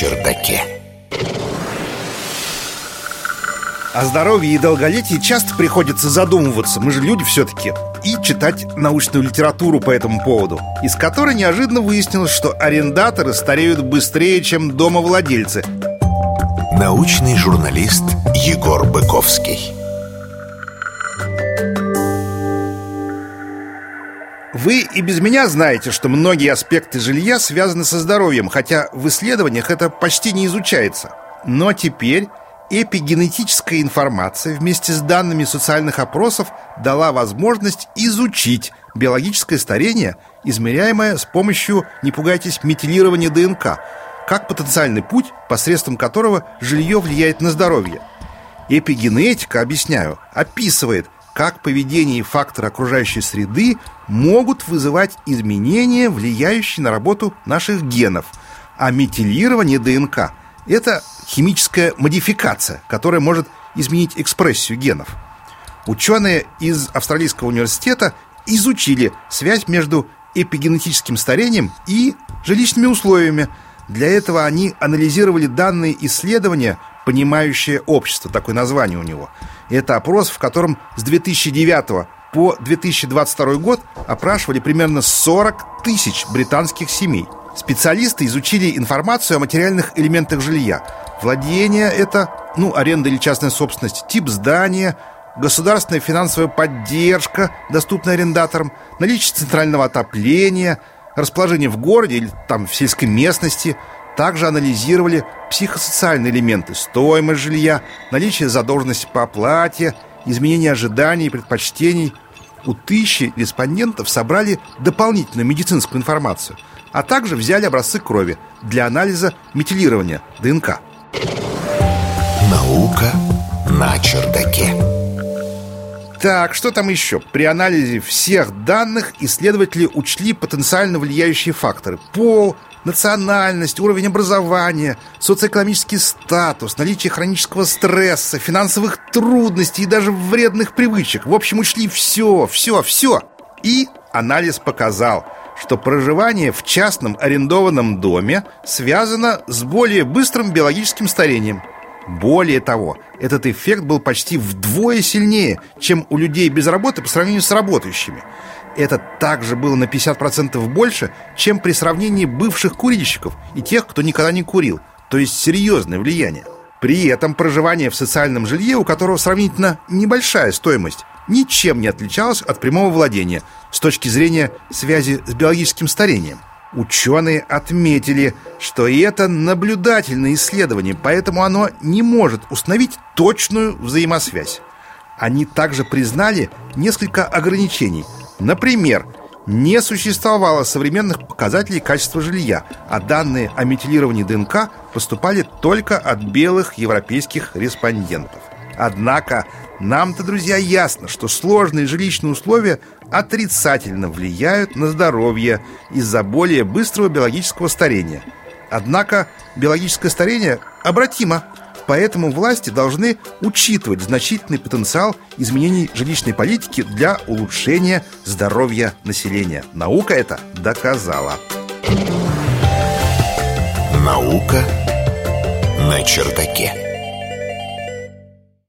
чердаке. О здоровье и долголетии часто приходится задумываться, мы же люди все-таки, и читать научную литературу по этому поводу, из которой неожиданно выяснилось, что арендаторы стареют быстрее, чем домовладельцы. Научный журналист Егор Быковский. Вы и без меня знаете, что многие аспекты жилья связаны со здоровьем, хотя в исследованиях это почти не изучается. Но теперь эпигенетическая информация вместе с данными социальных опросов дала возможность изучить биологическое старение, измеряемое с помощью, не пугайтесь, метилирования ДНК, как потенциальный путь, посредством которого жилье влияет на здоровье. Эпигенетика, объясняю, описывает, как поведение и факторы окружающей среды могут вызывать изменения, влияющие на работу наших генов, а метилирование ДНК – это химическая модификация, которая может изменить экспрессию генов. Ученые из Австралийского университета изучили связь между эпигенетическим старением и жилищными условиями. Для этого они анализировали данные исследования «Понимающее общество», такое название у него. Это опрос, в котором с 2009 по 2022 год опрашивали примерно 40 тысяч британских семей. Специалисты изучили информацию о материальных элементах жилья, Владение – это, ну, аренда или частная собственность, тип здания, государственная финансовая поддержка, доступная арендаторам, наличие центрального отопления, расположение в городе или там в сельской местности. Также анализировали психосоциальные элементы, стоимость жилья, наличие задолженности по оплате, изменение ожиданий и предпочтений. У тысячи респондентов собрали дополнительную медицинскую информацию, а также взяли образцы крови для анализа метилирования ДНК. Наука на чердаке. Так, что там еще? При анализе всех данных исследователи учли потенциально влияющие факторы. Пол, национальность, уровень образования, социоэкономический статус, наличие хронического стресса, финансовых трудностей и даже вредных привычек. В общем, учли все, все, все. И анализ показал, что проживание в частном арендованном доме связано с более быстрым биологическим старением – более того, этот эффект был почти вдвое сильнее, чем у людей без работы по сравнению с работающими. Это также было на 50% больше, чем при сравнении бывших курильщиков и тех, кто никогда не курил. То есть серьезное влияние. При этом проживание в социальном жилье, у которого сравнительно небольшая стоимость, ничем не отличалось от прямого владения с точки зрения связи с биологическим старением. Ученые отметили, что это наблюдательное исследование, поэтому оно не может установить точную взаимосвязь. Они также признали несколько ограничений. Например, не существовало современных показателей качества жилья, а данные о метилировании ДНК поступали только от белых европейских респондентов. Однако нам-то, друзья, ясно, что сложные жилищные условия отрицательно влияют на здоровье из-за более быстрого биологического старения. Однако биологическое старение обратимо, поэтому власти должны учитывать значительный потенциал изменений жилищной политики для улучшения здоровья населения. Наука это доказала. Наука на чердаке.